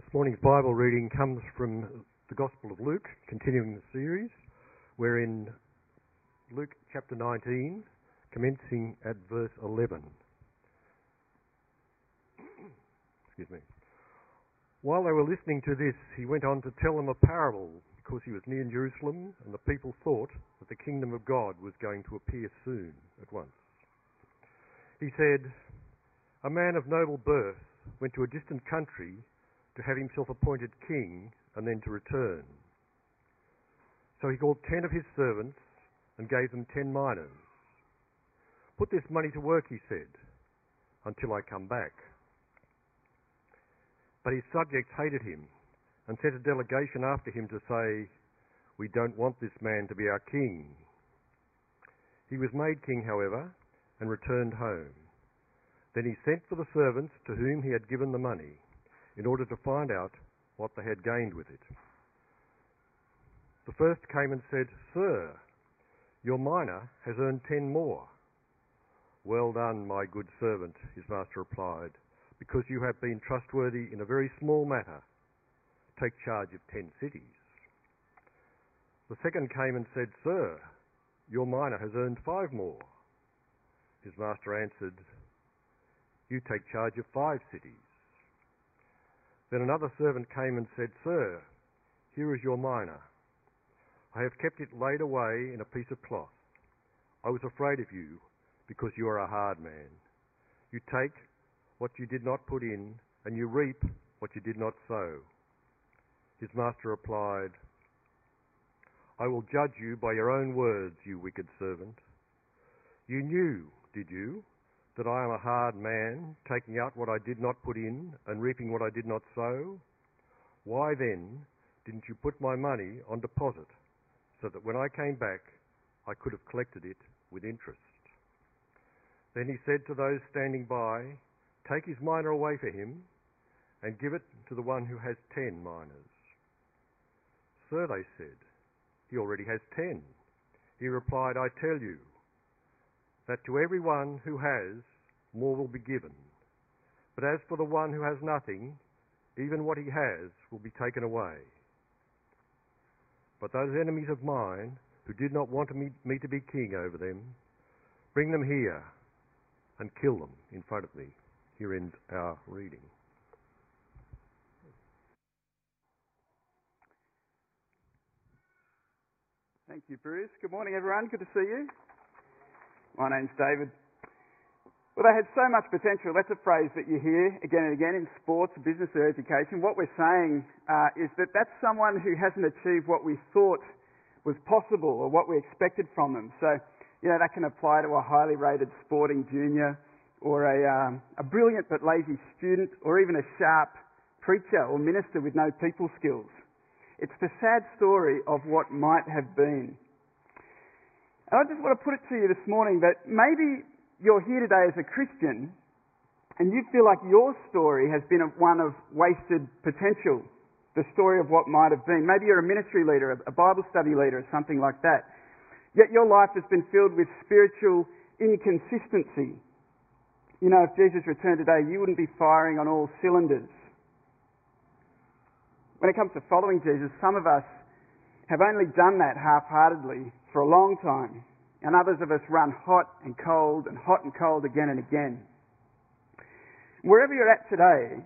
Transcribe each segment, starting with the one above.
This morning's Bible reading comes from the Gospel of Luke, continuing the series. We're in Luke chapter 19, commencing at verse 11. Excuse me. While they were listening to this, he went on to tell them a parable because he was near Jerusalem and the people thought that the kingdom of God was going to appear soon, at once. He said, A man of noble birth went to a distant country to have himself appointed king and then to return. So he called ten of his servants and gave them ten minas. Put this money to work, he said, until I come back. But his subjects hated him and sent a delegation after him to say, We don't want this man to be our king. He was made king, however, and returned home. Then he sent for the servants to whom he had given the money in order to find out what they had gained with it. The first came and said, Sir, your mina has earned ten more. Well done, my good servant, his master replied, because you have been trustworthy in a very small matter. Take charge of ten cities. The second came and said, Sir, your mina has earned five more. His master answered, You take charge of five cities. Then another servant came and said, Sir, here is your mina. I have kept it laid away in a piece of cloth. I was afraid of you because you are a hard man. You take what you did not put in, and you reap what you did not sow. His master replied, I will judge you by your own words, you wicked servant. You knew, did you, that I am a hard man, taking out what I did not put in and reaping what I did not sow? Why then didn't you put my money on deposit so that when I came back I could have collected it with interest? Then he said to those standing by, Take his mina away for him and give it to the one who has ten minas. Sir, they said, he already has ten. He replied, I tell you, that to everyone who has, more will be given. But as for the one who has nothing, even what he has will be taken away. But those enemies of mine who did not want me, to be king over them, bring them here and kill them in front of me. Here ends our reading. Thank you, Bruce. Good morning, everyone. Good to see you. My name's David. Well, they had so much potential. That's a phrase that you hear again and again in sports, business, or education. What we're saying uh, is that that's someone who hasn't achieved what we thought was possible or what we expected from them. So, you know, that can apply to a highly rated sporting junior or a, um, a brilliant but lazy student or even a sharp preacher or minister with no people skills. It's the sad story of what might have been. And I just want to put it to you this morning that maybe you're here today as a Christian and you feel like your story has been one of wasted potential, the story of what might have been. Maybe you're a ministry leader, a Bible study leader, or something like that. Yet your life has been filled with spiritual inconsistency. You know, if Jesus returned today, you wouldn't be firing on all cylinders. When it comes to following Jesus, some of us have only done that half-heartedly for a long time, and others of us run hot and cold and hot and cold again and again. Wherever you're at today,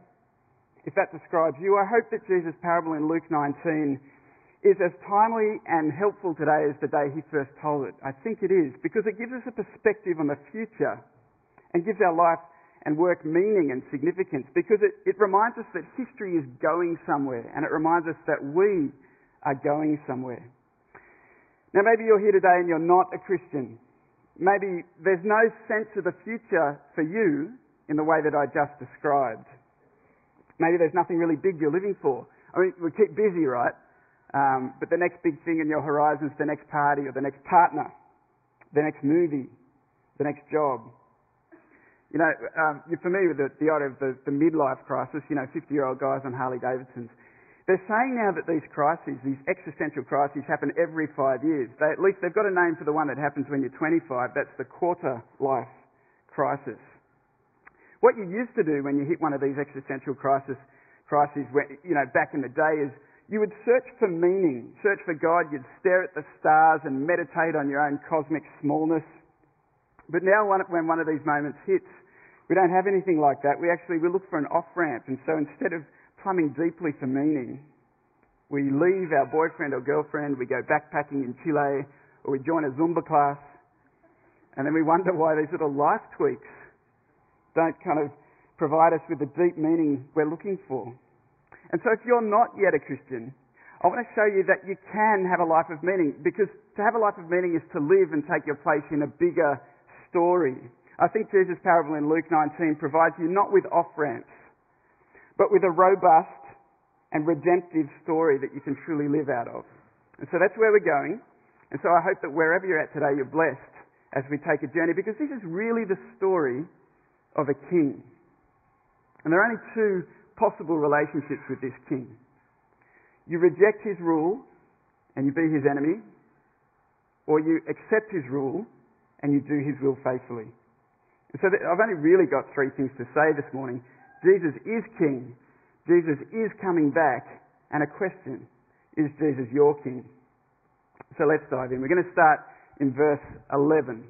if that describes you, I hope that Jesus' parable in Luke 19 is as timely and helpful today as the day he first told it. I think it is, because it gives us a perspective on the future and gives our life and work meaning and significance, because it, it reminds us that history is going somewhere, and it reminds us that we are going somewhere. Now, maybe you're here today and you're not a Christian. Maybe there's no sense of the future for you in the way that I just described. Maybe there's nothing really big you're living for. I mean, we keep busy, right? Um, but the next big thing in your horizon is the next party or the next partner, the next movie, the next job. You know, um, you're familiar with the, the idea of the, the midlife crisis, you know, 50 year old guys on Harley Davidsons. They're saying now that these crises, these existential crises, happen every five years. They, at least they've got a name for the one that happens when you're 25. That's the quarter life crisis. What you used to do when you hit one of these existential crisis, Christ is, when, you know, back in the day is you would search for meaning, search for God, you'd stare at the stars and meditate on your own cosmic smallness. But now when one of these moments hits, we don't have anything like that. We actually we look for an off-ramp. And so instead of plumbing deeply for meaning, we leave our boyfriend or girlfriend, we go backpacking in Chile, or we join a Zumba class, and then we wonder why these little life tweaks don't kind of provide us with the deep meaning we're looking for. And so if you're not yet a Christian, I want to show you that you can have a life of meaning because to have a life of meaning is to live and take your place in a bigger story. I think Jesus' parable in Luke 19 provides you not with off ramps, but with a robust and redemptive story that you can truly live out of. And so that's where we're going. And so I hope that wherever you're at today, you're blessed as we take a journey because this is really the story of a king. And there are only two possible relationships with this king. You reject his rule and you be his enemy, or you accept his rule and you do his will faithfully. And so I've only really got three things to say this morning. Jesus is king. Jesus is coming back. And a question, is Jesus your king? So let's dive in. We're going to start in verse 11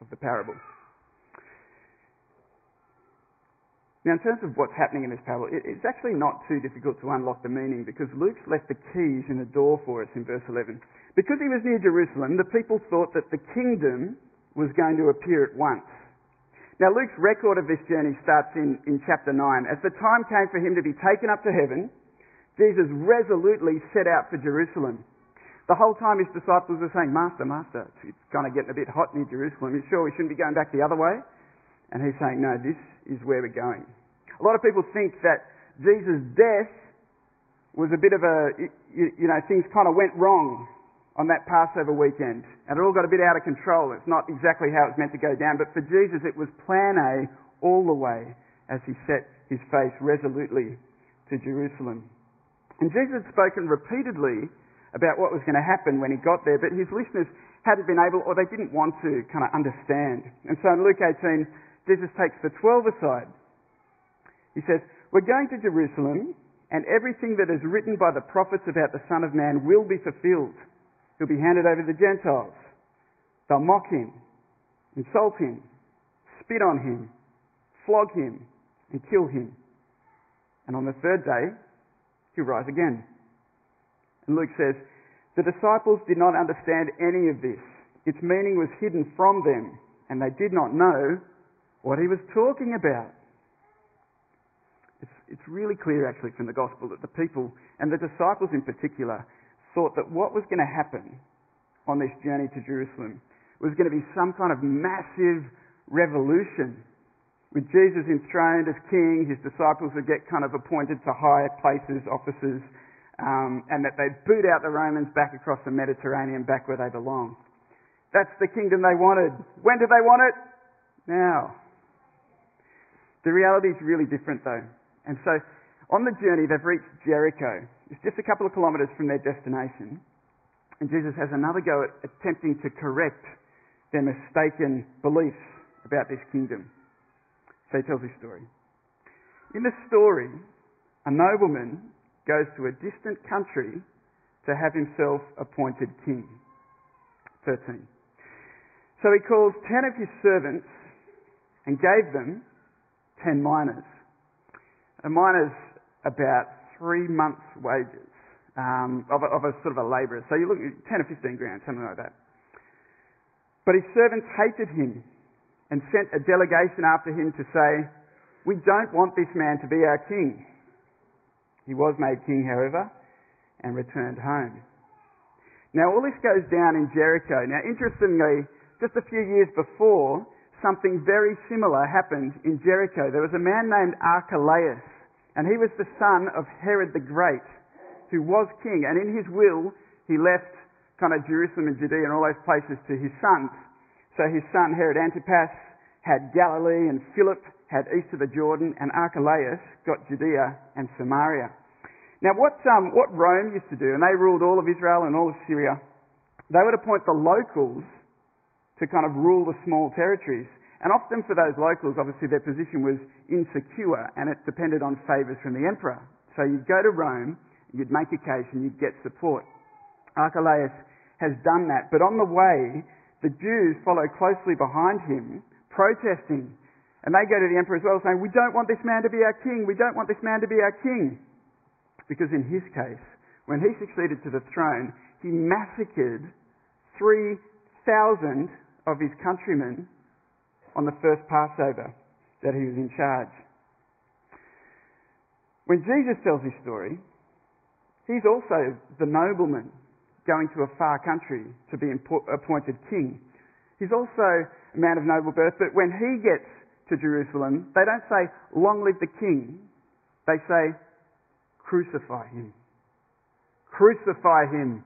of the parable. Now, in terms of what's happening in this parable, it's actually not too difficult to unlock the meaning because Luke's left the keys in the door for us in verse 11. Because he was near Jerusalem, the people thought that the kingdom was going to appear at once. Now, Luke's record of this journey starts in, in chapter 9. As the time came for him to be taken up to heaven, Jesus resolutely set out for Jerusalem. The whole time his disciples were saying, Master, Master, it's kind of getting a bit hot near Jerusalem. Are you sure we shouldn't be going back the other way? And he's saying, No, this is where we're going. A lot of people think that Jesus' death was a bit of a, you, you know, things kind of went wrong on that Passover weekend. And it all got a bit out of control. It's not exactly how it was meant to go down. But for Jesus, it was plan A all the way as he set his face resolutely to Jerusalem. And Jesus had spoken repeatedly about what was going to happen when he got there, but his listeners hadn't been able, or they didn't want to kind of understand. And so in Luke 18, Jesus takes the 12 aside he says, We're going to Jerusalem, and everything that is written by the prophets about the Son of Man will be fulfilled. He'll be handed over to the Gentiles. They'll mock him, insult him, spit on him, flog him, and kill him. And on the third day, he'll rise again. And Luke says, The disciples did not understand any of this. Its meaning was hidden from them, and they did not know what he was talking about. It's, it's really clear actually from the gospel that the people, and the disciples in particular, thought that what was going to happen on this journey to Jerusalem was going to be some kind of massive revolution. With Jesus enthroned as king, his disciples would get kind of appointed to higher places, offices, um, and that they'd boot out the Romans back across the Mediterranean, back where they belong. That's the kingdom they wanted. When did they want it? Now. The reality is really different though. And so on the journey, they've reached Jericho. It's just a couple of kilometres from their destination. And Jesus has another go at attempting to correct their mistaken beliefs about this kingdom. So he tells his story. In the story, a nobleman goes to a distant country to have himself appointed king. 13. So he calls ten of his servants and gave them ten minas. A mina's about three months' wages um, of, a, of, a, sort of a labourer. So you look at 10 or 15 grand, something like that. But his servants hated him and sent a delegation after him to say, We don't want this man to be our king. He was made king, however, and returned home. Now, all this goes down in Jericho. Now, interestingly, just a few years before, something very similar happened in Jericho. There was a man named Archelaus, and he was the son of Herod the Great, who was king. And in his will, he left kind of Jerusalem and Judea and all those places to his sons. So his son Herod Antipas had Galilee, and Philip had east of the Jordan, and Archelaus got Judea and Samaria. Now, what, um, what Rome used to do, and they ruled all of Israel and all of Syria, they would appoint the locals to kind of rule the small territories. And often for those locals, obviously their position was insecure and it depended on favours from the emperor. So you'd go to Rome, you'd make a case and you'd get support. Archelaus has done that. But on the way, the Jews follow closely behind him, protesting. And they go to the emperor as well, saying, We don't want this man to be our king. We don't want this man to be our king. Because in his case, when he succeeded to the throne, he massacred 3,000 of his countrymen on the first Passover that he was in charge. When Jesus tells his story, he's also the nobleman going to a far country to be appointed king. He's also a man of noble birth, but when he gets to Jerusalem, they don't say, Long live the king. They say, Crucify him. Crucify him.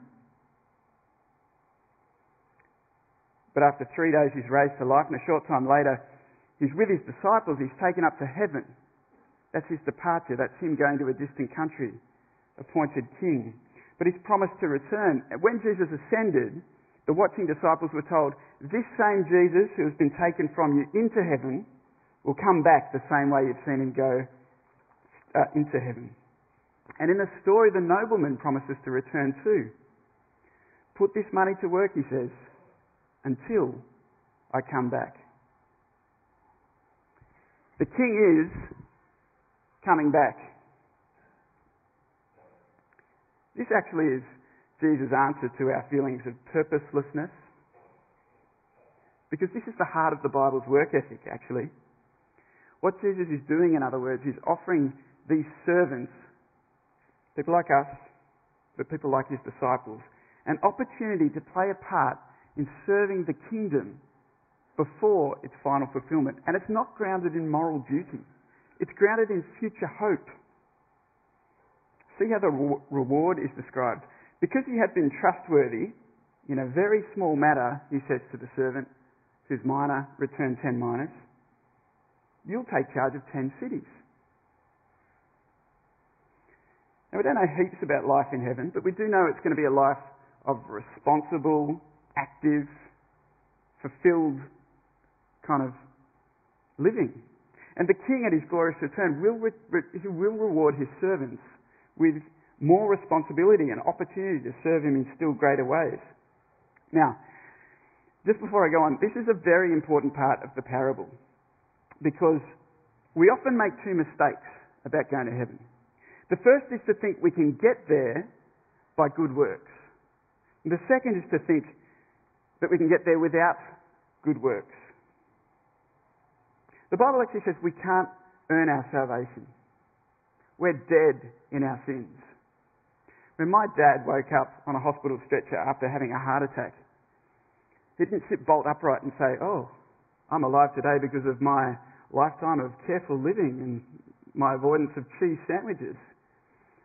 But after three days, he's raised to life, and a short time later, he's with his disciples. He's taken up to heaven. That's his departure. That's him going to a distant country, appointed king. But he's promised to return. When Jesus ascended, the watching disciples were told, This same Jesus who has been taken from you into heaven will come back the same way you've seen him go uh, into heaven. And in the story, the nobleman promises to return too. Put this money to work, he says until I come back. The king is coming back. This actually is Jesus' answer to our feelings of purposelessness. Because this is the heart of the Bible's work ethic, actually. What Jesus is doing, in other words, is offering these servants, people like us, but people like his disciples, an opportunity to play a part in serving the kingdom before its final fulfillment. And it's not grounded in moral duty. It's grounded in future hope. See how the reward is described. Because he had been trustworthy in a very small matter, he says to the servant, whose mina, returned ten minas, you'll take charge of ten cities. Now we don't know heaps about life in heaven, but we do know it's going to be a life of responsible, active, fulfilled kind of living. And the king at his glorious return will, re- he will reward his servants with more responsibility and opportunity to serve him in still greater ways. Now, just before I go on, this is a very important part of the parable because we often make two mistakes about going to heaven. The first is to think we can get there by good works. The second is to think that we can get there without good works. The Bible actually says we can't earn our salvation. We're dead in our sins. When my dad woke up on a hospital stretcher after having a heart attack, he didn't sit bolt upright and say, Oh, I'm alive today because of my lifetime of careful living and my avoidance of cheese sandwiches.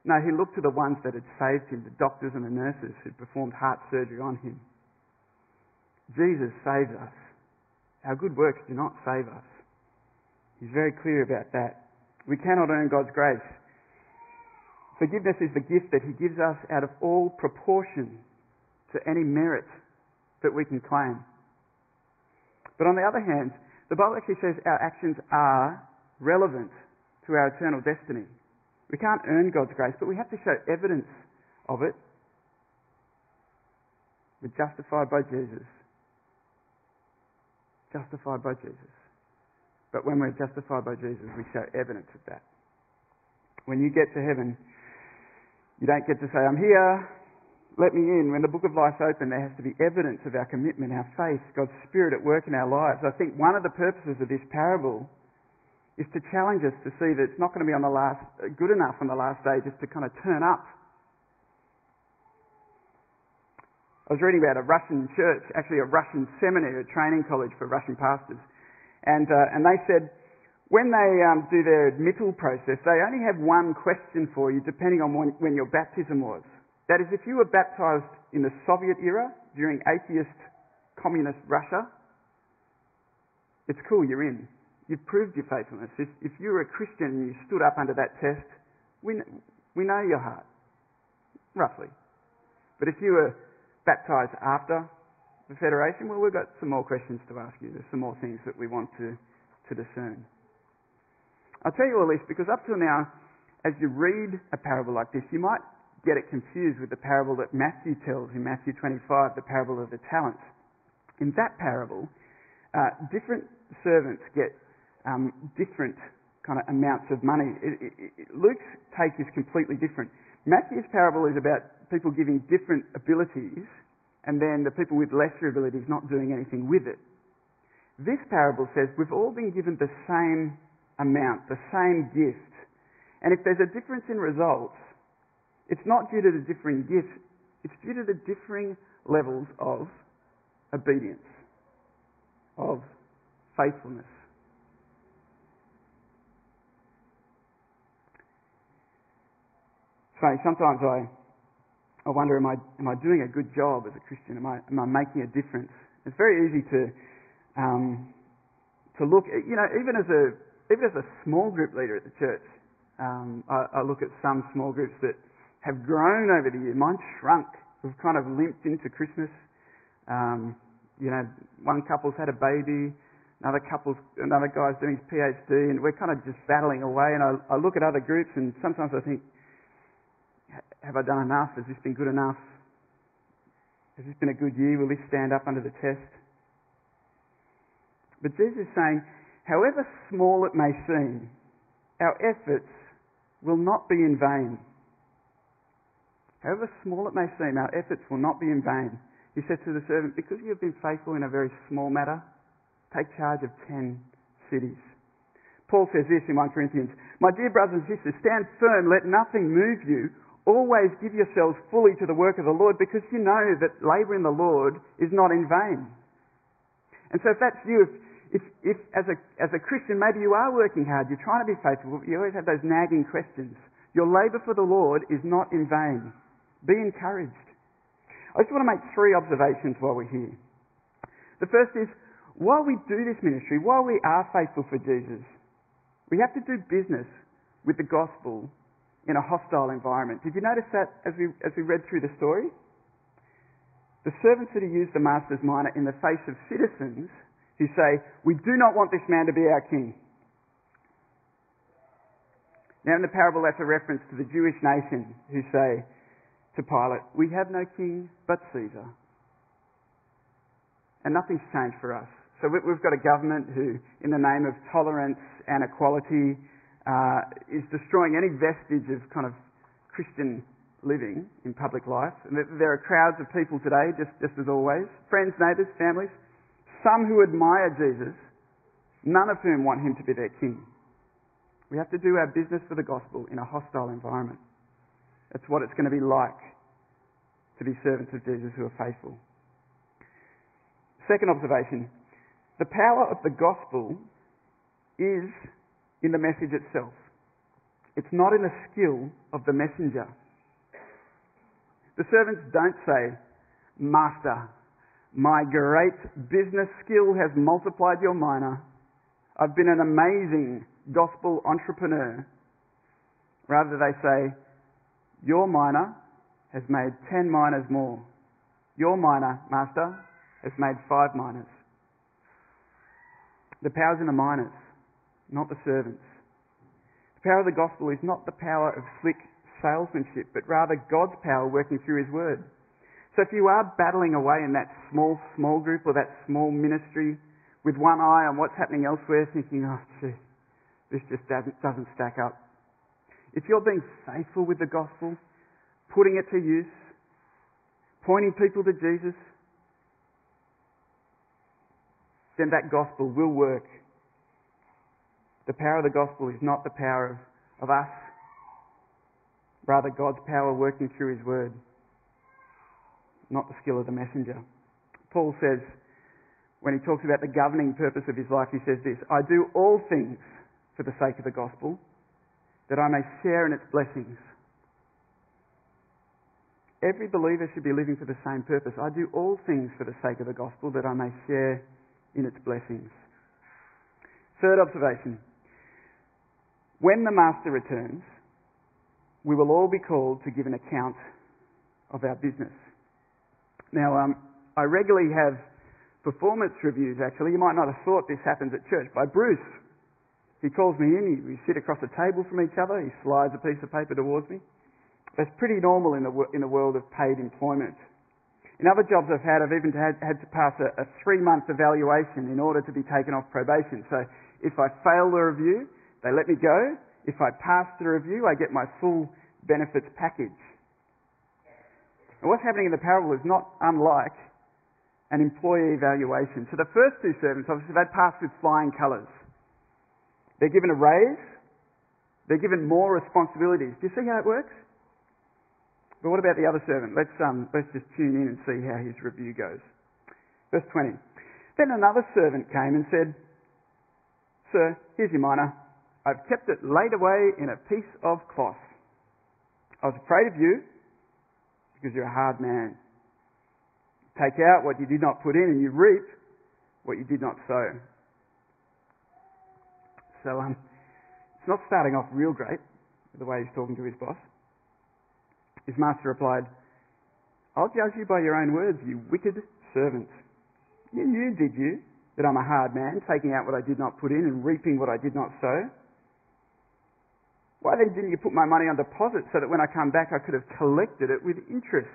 No, he looked to the ones that had saved him, the doctors and the nurses who'd performed heart surgery on him. Jesus saves us. Our good works do not save us. He's very clear about that. We cannot earn God's grace. Forgiveness is the gift that He gives us out of all proportion to any merit that we can claim. But on the other hand, the Bible actually says our actions are relevant to our eternal destiny. We can't earn God's grace, but we have to show evidence of it. We're justified by Jesus justified by Jesus. But when we're justified by Jesus, we show evidence of that. When you get to heaven, you don't get to say, I'm here, let me in. When the book of life's open, there has to be evidence of our commitment, our faith, God's Spirit at work in our lives. I think one of the purposes of this parable is to challenge us to see that it's not going to be on the last, good enough on the last day just to kind of turn up I was reading about a Russian church, actually a Russian seminary, a training college for Russian pastors. And, uh, and they said when they um, do their admittal process, they only have one question for you depending on when, when your baptism was. That is, if you were baptized in the Soviet era during atheist communist Russia, it's cool, you're in. You've proved your faithfulness. If, if you were a Christian and you stood up under that test, we, we know your heart, roughly. But if you were baptized after the Federation? Well, we've got some more questions to ask you. There's some more things that we want to, to discern. I'll tell you all this because up till now, as you read a parable like this, you might get it confused with the parable that Matthew tells in Matthew 25, the parable of the talents. In that parable, uh, different servants get um, different kind of amounts of money. It, it, it, Luke's take is completely different. Matthew's parable is about people giving different abilities, and then the people with lesser abilities not doing anything with it. This parable says we've all been given the same amount, the same gift. And if there's a difference in results, it's not due to the differing gifts, it's due to the differing levels of obedience, of faithfulness. So sometimes I, I wonder, am I, am I doing a good job as a Christian? Am I, am I making a difference? It's very easy to, um, to look, at, you know, even as a, even as a small group leader at the church, um, I, I look at some small groups that have grown over the year. Mine shrunk. We've kind of limped into Christmas. Um, you know, one couple's had a baby, another couple's, another guy's doing his PhD, and we're kind of just battling away. And I, I look at other groups, and sometimes I think, have I done enough? Has this been good enough? Has this been a good year? Will this stand up under the test? But Jesus is saying, however small it may seem, our efforts will not be in vain. However small it may seem, our efforts will not be in vain. He said to the servant, Because you have been faithful in a very small matter, take charge of ten cities. Paul says this in 1 Corinthians My dear brothers and sisters, stand firm, let nothing move you. Always give yourselves fully to the work of the Lord because you know that labour in the Lord is not in vain. And so if that's you, if, if, if as, a, as a Christian maybe you are working hard, you're trying to be faithful, but you always have those nagging questions, your labour for the Lord is not in vain. Be encouraged. I just want to make three observations while we're here. The first is, while we do this ministry, while we are faithful for Jesus, we have to do business with the gospel in a hostile environment. Did you notice that as we, as we read through the story? The servants that he used the master's mina in the face of citizens who say, We do not want this man to be our king. Now, in the parable, that's a reference to the Jewish nation who say to Pilate, We have no king but Caesar. And nothing's changed for us. So we've got a government who, in the name of tolerance and equality, uh, is destroying any vestige of kind of Christian living in public life. And there are crowds of people today, just, just as always, friends, neighbours, families, some who admire Jesus, none of whom want him to be their king. We have to do our business for the gospel in a hostile environment. That's what it's going to be like to be servants of Jesus who are faithful. Second observation the power of the gospel is in the message itself. It's not in the skill of the messenger. The servants don't say, Master, my great business skill has multiplied your mina. I've been an amazing gospel entrepreneur. Rather, they say, Your mina has made ten minas more. Your mina, Master, has made five minas. The power's in the minas not the servants. The power of the gospel is not the power of slick salesmanship, but rather God's power working through His Word. So if you are battling away in that small, small group or that small ministry with one eye on what's happening elsewhere, thinking, oh, gee, this just doesn't, doesn't stack up. If you're being faithful with the gospel, putting it to use, pointing people to Jesus, then that gospel will work the power of the gospel is not the power of, of us, rather, God's power working through His word, not the skill of the messenger. Paul says, when he talks about the governing purpose of his life, he says this I do all things for the sake of the gospel, that I may share in its blessings. Every believer should be living for the same purpose. I do all things for the sake of the gospel, that I may share in its blessings. Third observation when the Master returns, we will all be called to give an account of our business. Now, um, I regularly have performance reviews, actually. You might not have thought this happens at church, by Bruce. He calls me in, we sit across a table from each other, he slides a piece of paper towards me. That's pretty normal in the, in the world of paid employment. In other jobs I've had, I've even had, had to pass a, a three month evaluation in order to be taken off probation. So if I fail the review, they let me go. If I pass the review, I get my full benefits package. And what's happening in the parable is not unlike an employee evaluation. So the first two servants, obviously, they'd passed with flying colours. They're given a raise. They're given more responsibilities. Do you see how it works? But what about the other servant? Let's, um, let's just tune in and see how his review goes. Verse 20. Then another servant came and said, Sir, here's your mina. I've kept it laid away in a piece of cloth. I was afraid of you because you're a hard man. Take out what you did not put in and you reap what you did not sow. So um, it's not starting off real great the way he's talking to his boss. His master replied, I'll judge you by your own words, you wicked servant. You knew, did you, that I'm a hard man, taking out what I did not put in and reaping what I did not sow? Why then didn't you put my money on deposit so that when I come back I could have collected it with interest?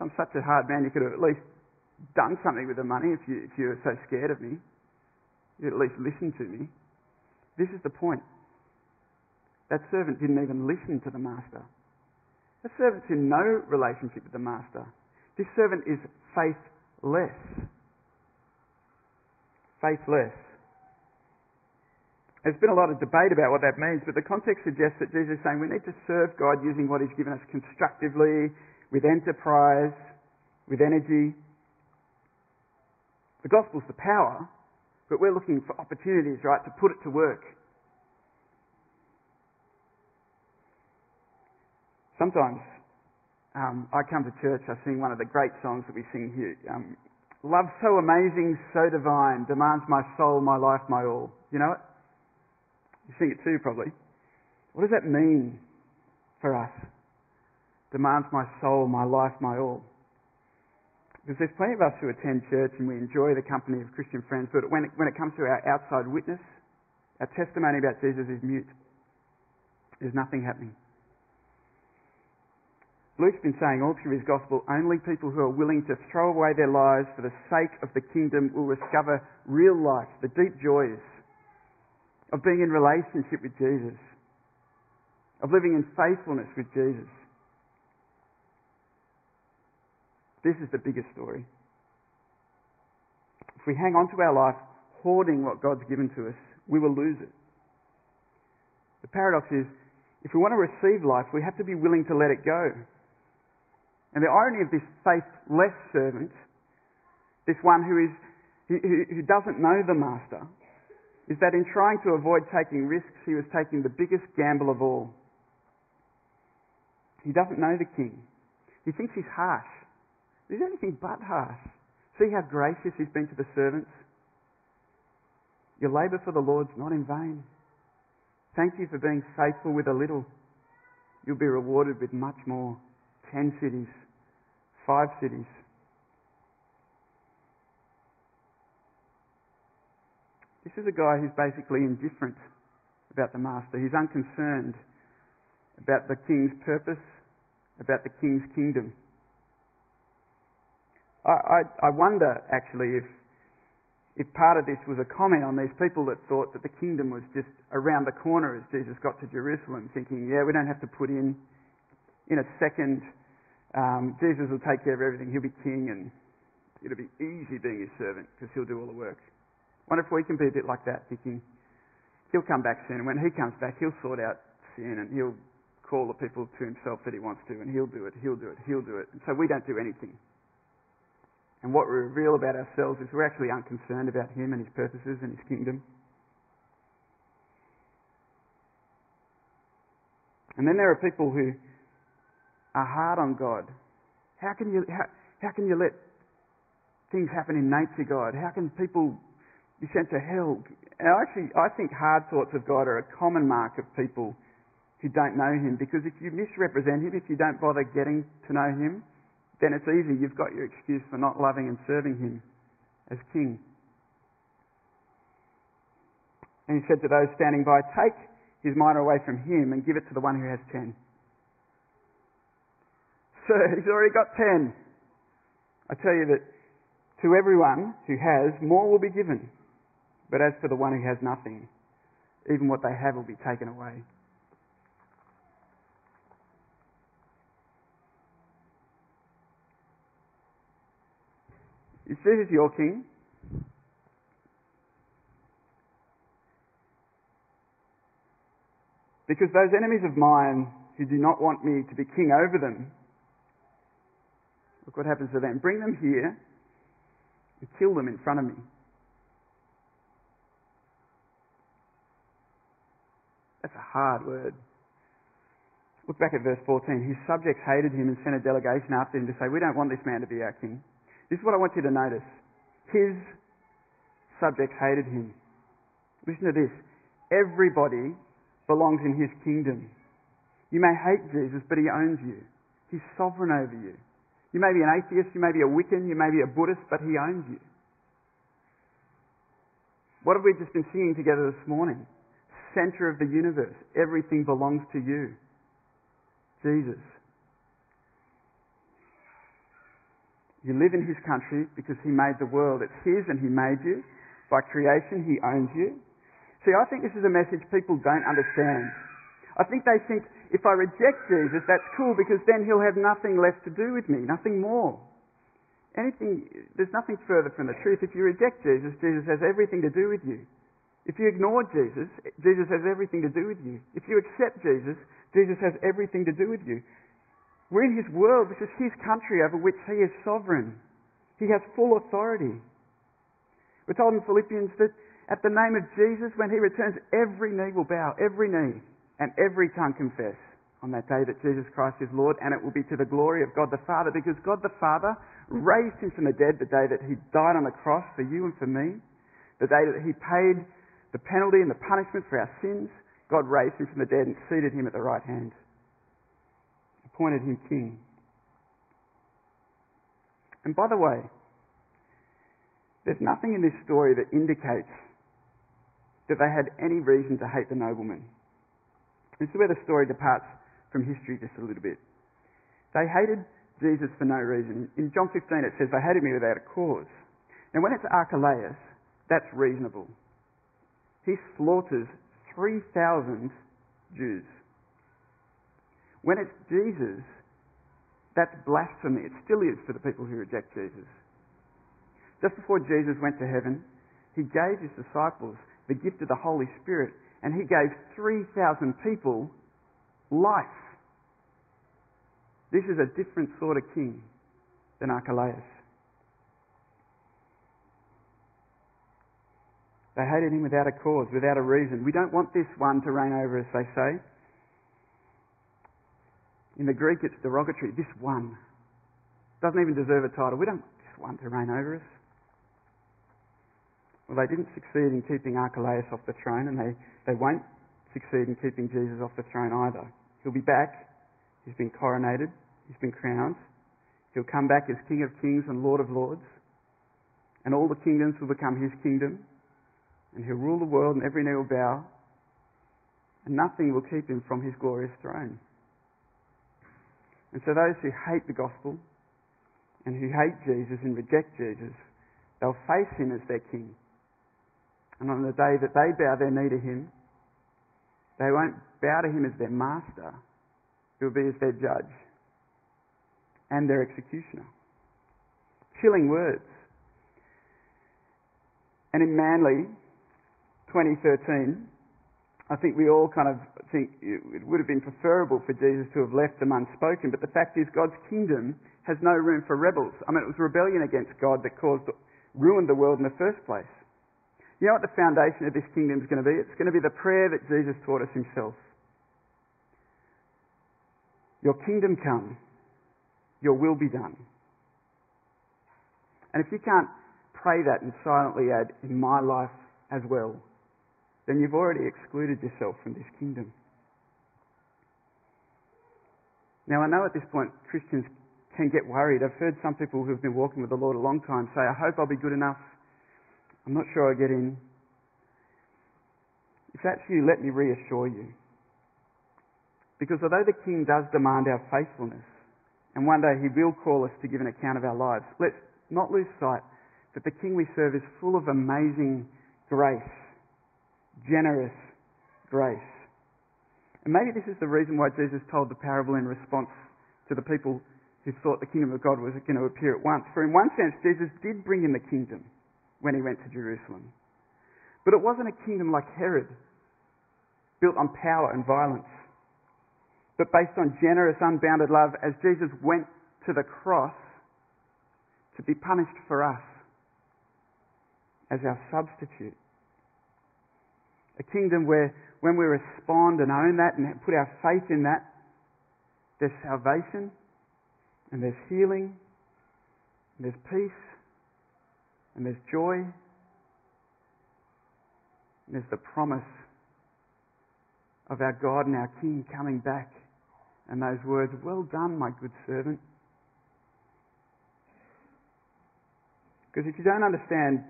I'm such a hard man, you could have at least done something with the money if you, if you were so scared of me. You'd at least listen to me. This is the point. That servant didn't even listen to the master. The servant's in no relationship with the master. This servant is faithless. Faithless. There's been a lot of debate about what that means, but the context suggests that Jesus is saying we need to serve God using what He's given us constructively, with enterprise, with energy. The gospel's the power, but we're looking for opportunities, right, to put it to work. Sometimes um, I come to church, I sing one of the great songs that we sing here. Um, Love so amazing, so divine, demands my soul, my life, my all. You know it? You sing it too, probably. What does that mean for us? Demands my soul, my life, my all. Because there's plenty of us who attend church and we enjoy the company of Christian friends, but when it, when it comes to our outside witness, our testimony about Jesus is mute. There's nothing happening. Luke's been saying all through his gospel, only people who are willing to throw away their lives for the sake of the kingdom will discover real life, the deep joys of being in relationship with Jesus, of living in faithfulness with Jesus. This is the biggest story. If we hang on to our life hoarding what God's given to us, we will lose it. The paradox is, if we want to receive life, we have to be willing to let it go. And the irony of this faithless servant, this one who, is, who, who doesn't know the master, is that in trying to avoid taking risks, he was taking the biggest gamble of all. He doesn't know the king. He thinks he's harsh. He's anything but harsh. See how gracious he's been to the servants? Your labour for the Lord's not in vain. Thank you for being faithful with a little. You'll be rewarded with much more. Ten cities, five cities. This is a guy who's basically indifferent about the master. He's unconcerned about the king's purpose, about the king's kingdom. I, I, I wonder actually if if part of this was a comment on these people that thought that the kingdom was just around the corner as Jesus got to Jerusalem, thinking, yeah, we don't have to put in in a second um, Jesus will take care of everything. He'll be king and it'll be easy being his servant because he'll do all the work. Wonder if we can be a bit like that, thinking he'll come back soon. And when he comes back, he'll sort out sin and he'll call the people to himself that he wants to and he'll do it, he'll do it, he'll do it. And so we don't do anything. And what we reveal about ourselves is we're actually unconcerned about him and his purposes and his kingdom. And then there are people who are hard on God. How can you, how, how can you let things happen in nature, God? How can people be sent to hell? And actually, I think hard thoughts of God are a common mark of people who don't know Him because if you misrepresent Him, if you don't bother getting to know Him, then it's easy. You've got your excuse for not loving and serving him as king. And he said to those standing by, Take his mitre away from him and give it to the one who has ten. Sir, he's already got ten. I tell you that to everyone who has, more will be given. But as for the one who has nothing, even what they have will be taken away. Is Jesus your king? Because those enemies of mine who do not want me to be king over them, look what happens to them. Bring them here and kill them in front of me. That's a hard word. Look back at verse 14. His subjects hated him and sent a delegation after him to say, We don't want this man to be our king. This is what I want you to notice. His subjects hated him. Listen to this. Everybody belongs in his kingdom. You may hate Jesus, but he owns you. He's sovereign over you. You may be an atheist, you may be a Wiccan, you may be a Buddhist, but he owns you. What have we just been singing together this morning? Center of the universe. Everything belongs to you. Jesus. You live in His country because He made the world. It's His and He made you. By creation, He owns you. See, I think this is a message people don't understand. I think they think if I reject Jesus, that's cool because then He'll have nothing left to do with me, nothing more. Anything, there's nothing further from the truth. If you reject Jesus, Jesus has everything to do with you. If you ignore Jesus, Jesus has everything to do with you. If you accept Jesus, Jesus has everything to do with you. We're in His world. This is His country over which He is sovereign. He has full authority. We're told in Philippians that at the name of Jesus, when He returns, every knee will bow, every knee, and every tongue confess on that day that Jesus Christ is Lord, and it will be to the glory of God the Father, because God the Father raised Him from the dead the day that He died on the cross for you and for me, the day that He paid the penalty and the punishment for our sins, God raised him from the dead and seated him at the right hand, appointed him king. And by the way, there's nothing in this story that indicates that they had any reason to hate the nobleman. This is where the story departs from history just a little bit. They hated Jesus for no reason. In John 15 it says they hated me without a cause. Now when it's Archelaus, that's reasonable he slaughters 3,000 Jews. When it's Jesus, that's blasphemy. It still is for the people who reject Jesus. Just before Jesus went to heaven, he gave his disciples the gift of the Holy Spirit, and he gave 3,000 people life. This is a different sort of king than Archelaus. They hated him without a cause, without a reason. We don't want this one to reign over us, they say. In the Greek, it's derogatory. This one doesn't even deserve a title. We don't want this one to reign over us. Well, they didn't succeed in keeping Archelaus off the throne, and they, they won't succeed in keeping Jesus off the throne either. He'll be back. He's been coronated. He's been crowned. He'll come back as King of Kings and Lord of Lords. And all the kingdoms will become his kingdom and he'll rule the world, and every knee will bow, and nothing will keep him from his glorious throne. And so those who hate the gospel and who hate Jesus and reject Jesus, they'll face him as their king. And on the day that they bow their knee to him, they won't bow to him as their master, he will be as their judge and their executioner. Chilling words. And in Manly, 2013, I think we all kind of think it would have been preferable for Jesus to have left them unspoken, but the fact is God's kingdom has no room for rebels. I mean, it was rebellion against God that caused, ruined the world in the first place. You know what the foundation of this kingdom is going to be? It's going to be the prayer that Jesus taught us himself. Your kingdom come, your will be done. And if you can't pray that and silently add, in my life as well, then you've already excluded yourself from this kingdom. Now, I know at this point Christians can get worried. I've heard some people who've been walking with the Lord a long time say, I hope I'll be good enough. I'm not sure I'll get in. If that's you, let me reassure you. Because although the King does demand our faithfulness, and one day he will call us to give an account of our lives, let's not lose sight that the King we serve is full of amazing grace, generous grace. And maybe this is the reason why Jesus told the parable in response to the people who thought the kingdom of God was going to appear at once. For in one sense, Jesus did bring in the kingdom when he went to Jerusalem. But it wasn't a kingdom like Herod, built on power and violence, but based on generous, unbounded love as Jesus went to the cross to be punished for us as our substitute. A kingdom where when we respond and own that and put our faith in that, there's salvation and there's healing and there's peace and there's joy and there's the promise of our God and our King coming back and those words, Well done, my good servant. Because if you don't understand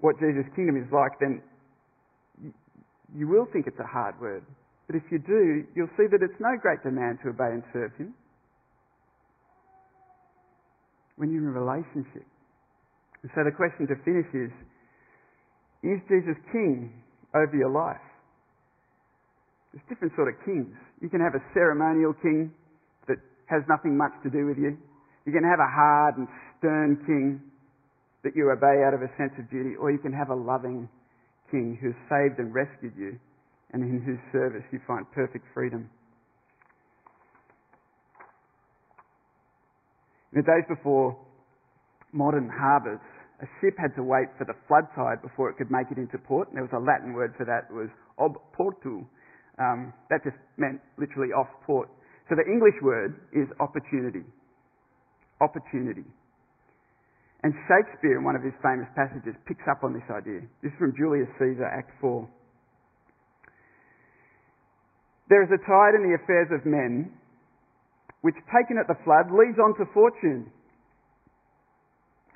what Jesus' kingdom is like, then you will think it's a hard word. But if you do, you'll see that it's no great demand to obey and serve Him. When you're in a relationship. And so the question to finish is Is Jesus king over your life? There's different sort of kings. You can have a ceremonial king that has nothing much to do with you. You can have a hard and stern king that you obey out of a sense of duty, or you can have a loving King who has saved and rescued you and in whose service you find perfect freedom. In the days before modern harbours, a ship had to wait for the flood tide before it could make it into port. And there was a Latin word for that. It was ob portu. Um, that just meant literally off port. So the English word is opportunity. Opportunity. And Shakespeare, in one of his famous passages, picks up on this idea. This is from Julius Caesar, Act 4. There is a tide in the affairs of men, which taken at the flood leads on to fortune.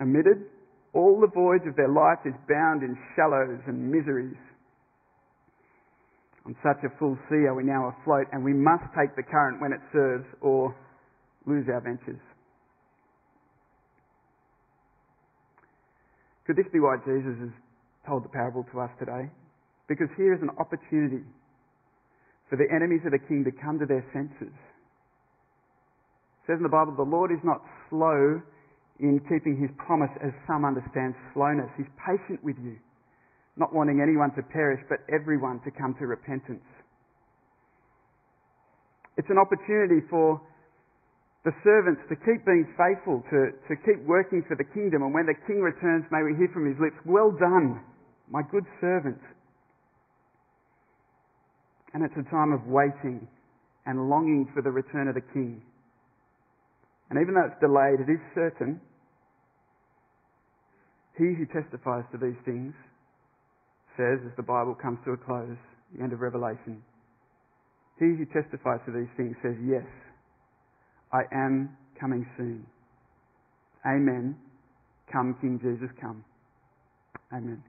Omitted, all the voyage of their life is bound in shallows and miseries. On such a full sea are we now afloat, and we must take the current when it serves, or lose our ventures. Could this be why Jesus has told the parable to us today? Because here is an opportunity for the enemies of the king to come to their senses. It says in the Bible, the Lord is not slow in keeping his promise as some understand slowness. He's patient with you, not wanting anyone to perish, but everyone to come to repentance. It's an opportunity for the servants to keep being faithful, to, to keep working for the kingdom. And when the king returns, may we hear from his lips, Well done, my good servant. And it's a time of waiting and longing for the return of the king. And even though it's delayed, it is certain. He who testifies to these things says, as the Bible comes to a close, the end of Revelation, he who testifies to these things says, Yes, I am coming soon. Amen. Come, King Jesus, come. Amen.